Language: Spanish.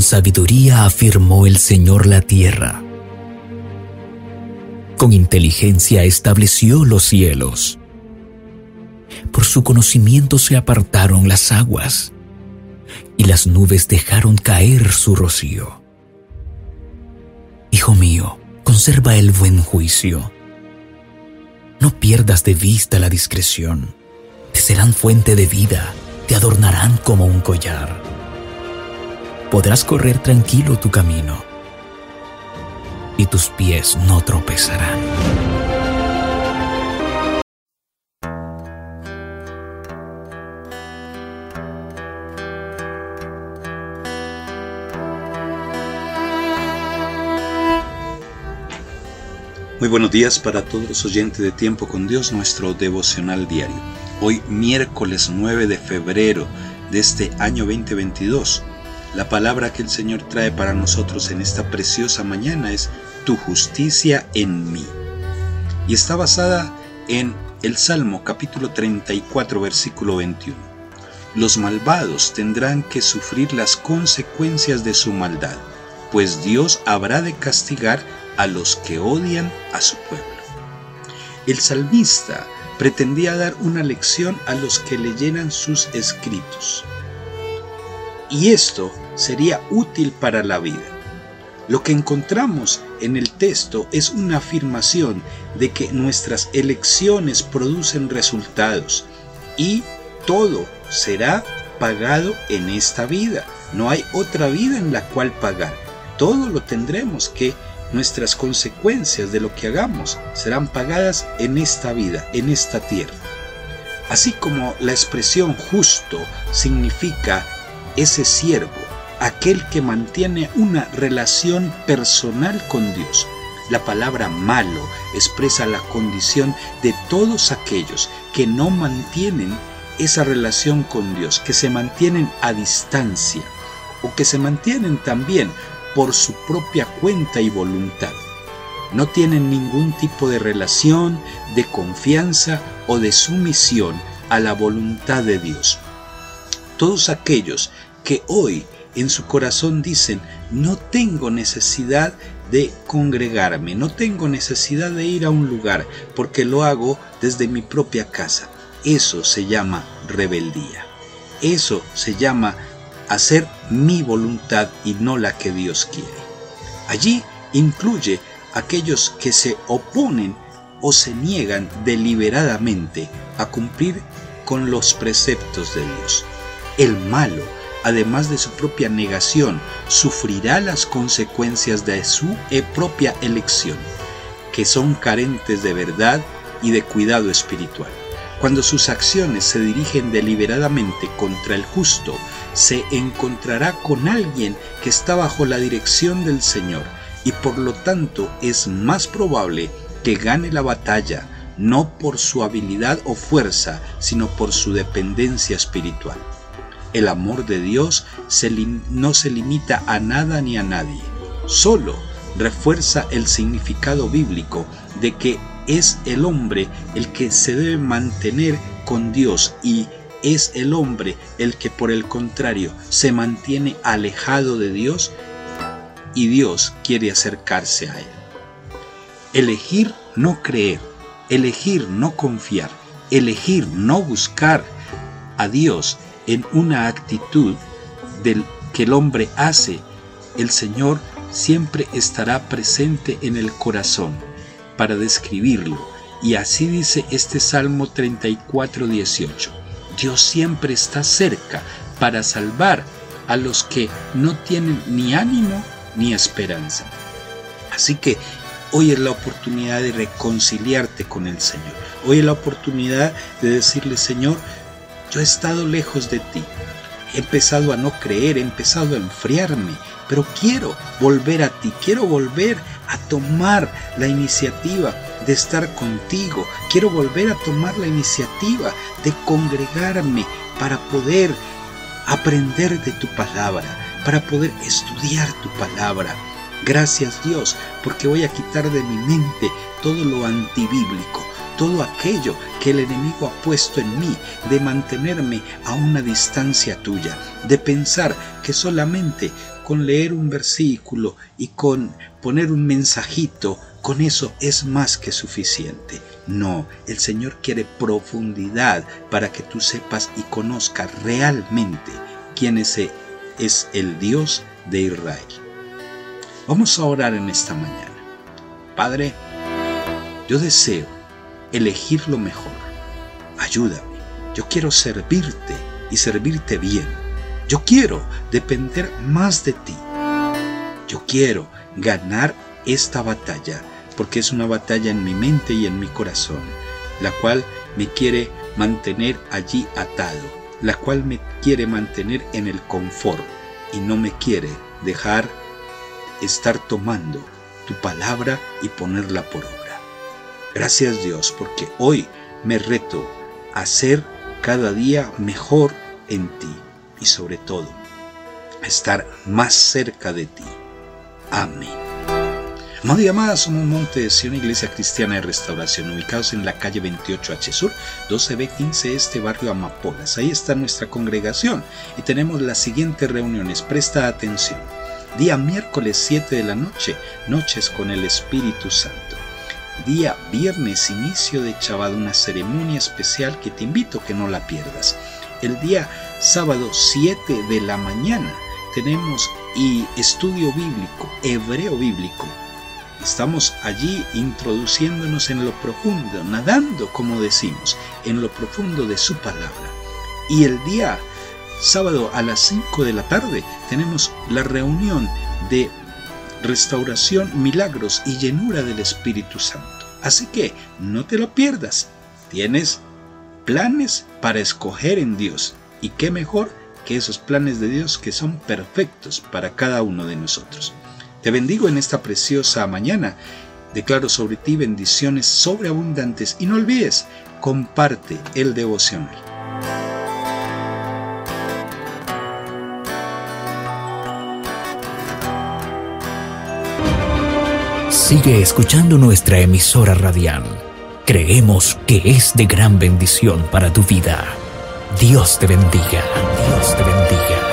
Con sabiduría afirmó el Señor la tierra. Con inteligencia estableció los cielos. Por su conocimiento se apartaron las aguas y las nubes dejaron caer su rocío. Hijo mío, conserva el buen juicio. No pierdas de vista la discreción. Te serán fuente de vida, te adornarán como un collar. Podrás correr tranquilo tu camino y tus pies no tropezarán. Muy buenos días para todos los oyentes de Tiempo con Dios, nuestro devocional diario. Hoy miércoles 9 de febrero de este año 2022. La palabra que el Señor trae para nosotros en esta preciosa mañana es tu justicia en mí. Y está basada en el Salmo capítulo 34 versículo 21. Los malvados tendrán que sufrir las consecuencias de su maldad, pues Dios habrá de castigar a los que odian a su pueblo. El salmista pretendía dar una lección a los que leyeran sus escritos. Y esto sería útil para la vida. Lo que encontramos en el texto es una afirmación de que nuestras elecciones producen resultados y todo será pagado en esta vida. No hay otra vida en la cual pagar. Todo lo tendremos que nuestras consecuencias de lo que hagamos serán pagadas en esta vida, en esta tierra. Así como la expresión justo significa ese siervo, aquel que mantiene una relación personal con Dios. La palabra malo expresa la condición de todos aquellos que no mantienen esa relación con Dios, que se mantienen a distancia o que se mantienen también por su propia cuenta y voluntad. No tienen ningún tipo de relación, de confianza o de sumisión a la voluntad de Dios. Todos aquellos que hoy en su corazón dicen, no tengo necesidad de congregarme, no tengo necesidad de ir a un lugar porque lo hago desde mi propia casa. Eso se llama rebeldía. Eso se llama hacer mi voluntad y no la que Dios quiere. Allí incluye aquellos que se oponen o se niegan deliberadamente a cumplir con los preceptos de Dios. El malo, además de su propia negación, sufrirá las consecuencias de su propia elección, que son carentes de verdad y de cuidado espiritual. Cuando sus acciones se dirigen deliberadamente contra el justo, se encontrará con alguien que está bajo la dirección del Señor y por lo tanto es más probable que gane la batalla no por su habilidad o fuerza, sino por su dependencia espiritual. El amor de Dios no se limita a nada ni a nadie, solo refuerza el significado bíblico de que es el hombre el que se debe mantener con Dios y es el hombre el que por el contrario se mantiene alejado de Dios y Dios quiere acercarse a él. Elegir no creer, elegir no confiar, elegir no buscar a Dios en una actitud del que el hombre hace, el Señor siempre estará presente en el corazón para describirlo. Y así dice este Salmo 34, 18. Dios siempre está cerca para salvar a los que no tienen ni ánimo ni esperanza. Así que hoy es la oportunidad de reconciliarte con el Señor. Hoy es la oportunidad de decirle, Señor, yo he estado lejos de ti. He empezado a no creer, he empezado a enfriarme, pero quiero volver a ti, quiero volver a tomar la iniciativa de estar contigo, quiero volver a tomar la iniciativa de congregarme para poder aprender de tu palabra, para poder estudiar tu palabra. Gracias Dios, porque voy a quitar de mi mente todo lo antibíblico, todo aquello que el enemigo ha puesto en mí, de mantenerme a una distancia tuya, de pensar que solamente con leer un versículo y con poner un mensajito, con eso es más que suficiente. No, el Señor quiere profundidad para que tú sepas y conozcas realmente quién es, es el Dios de Israel. Vamos a orar en esta mañana. Padre, yo deseo elegir lo mejor. Ayúdame. Yo quiero servirte y servirte bien. Yo quiero depender más de ti. Yo quiero ganar esta batalla porque es una batalla en mi mente y en mi corazón, la cual me quiere mantener allí atado, la cual me quiere mantener en el confort y no me quiere dejar estar tomando tu palabra y ponerla por obra. Gracias Dios porque hoy me reto a ser cada día mejor en ti y sobre todo a estar más cerca de ti. Amén. Amado y amada, somos Monte de Sion, Iglesia Cristiana de Restauración, ubicados en la calle 28H Sur, 12B15 Este, barrio Amapolas. Ahí está nuestra congregación y tenemos las siguientes reuniones. Presta atención. Día miércoles 7 de la noche, noches con el Espíritu Santo. Día viernes, inicio de Chabad, una ceremonia especial que te invito que no la pierdas. El día sábado 7 de la mañana tenemos y estudio bíblico, hebreo bíblico. Estamos allí introduciéndonos en lo profundo, nadando, como decimos, en lo profundo de su palabra. Y el día sábado a las 5 de la tarde tenemos la reunión de restauración, milagros y llenura del Espíritu Santo. Así que no te lo pierdas. Tienes planes para escoger en Dios. Y qué mejor que esos planes de Dios que son perfectos para cada uno de nosotros. Te bendigo en esta preciosa mañana. Declaro sobre ti bendiciones sobreabundantes y no olvides, comparte el devocional. Sigue escuchando nuestra emisora radial. Creemos que es de gran bendición para tu vida. Dios te bendiga. Dios te bendiga.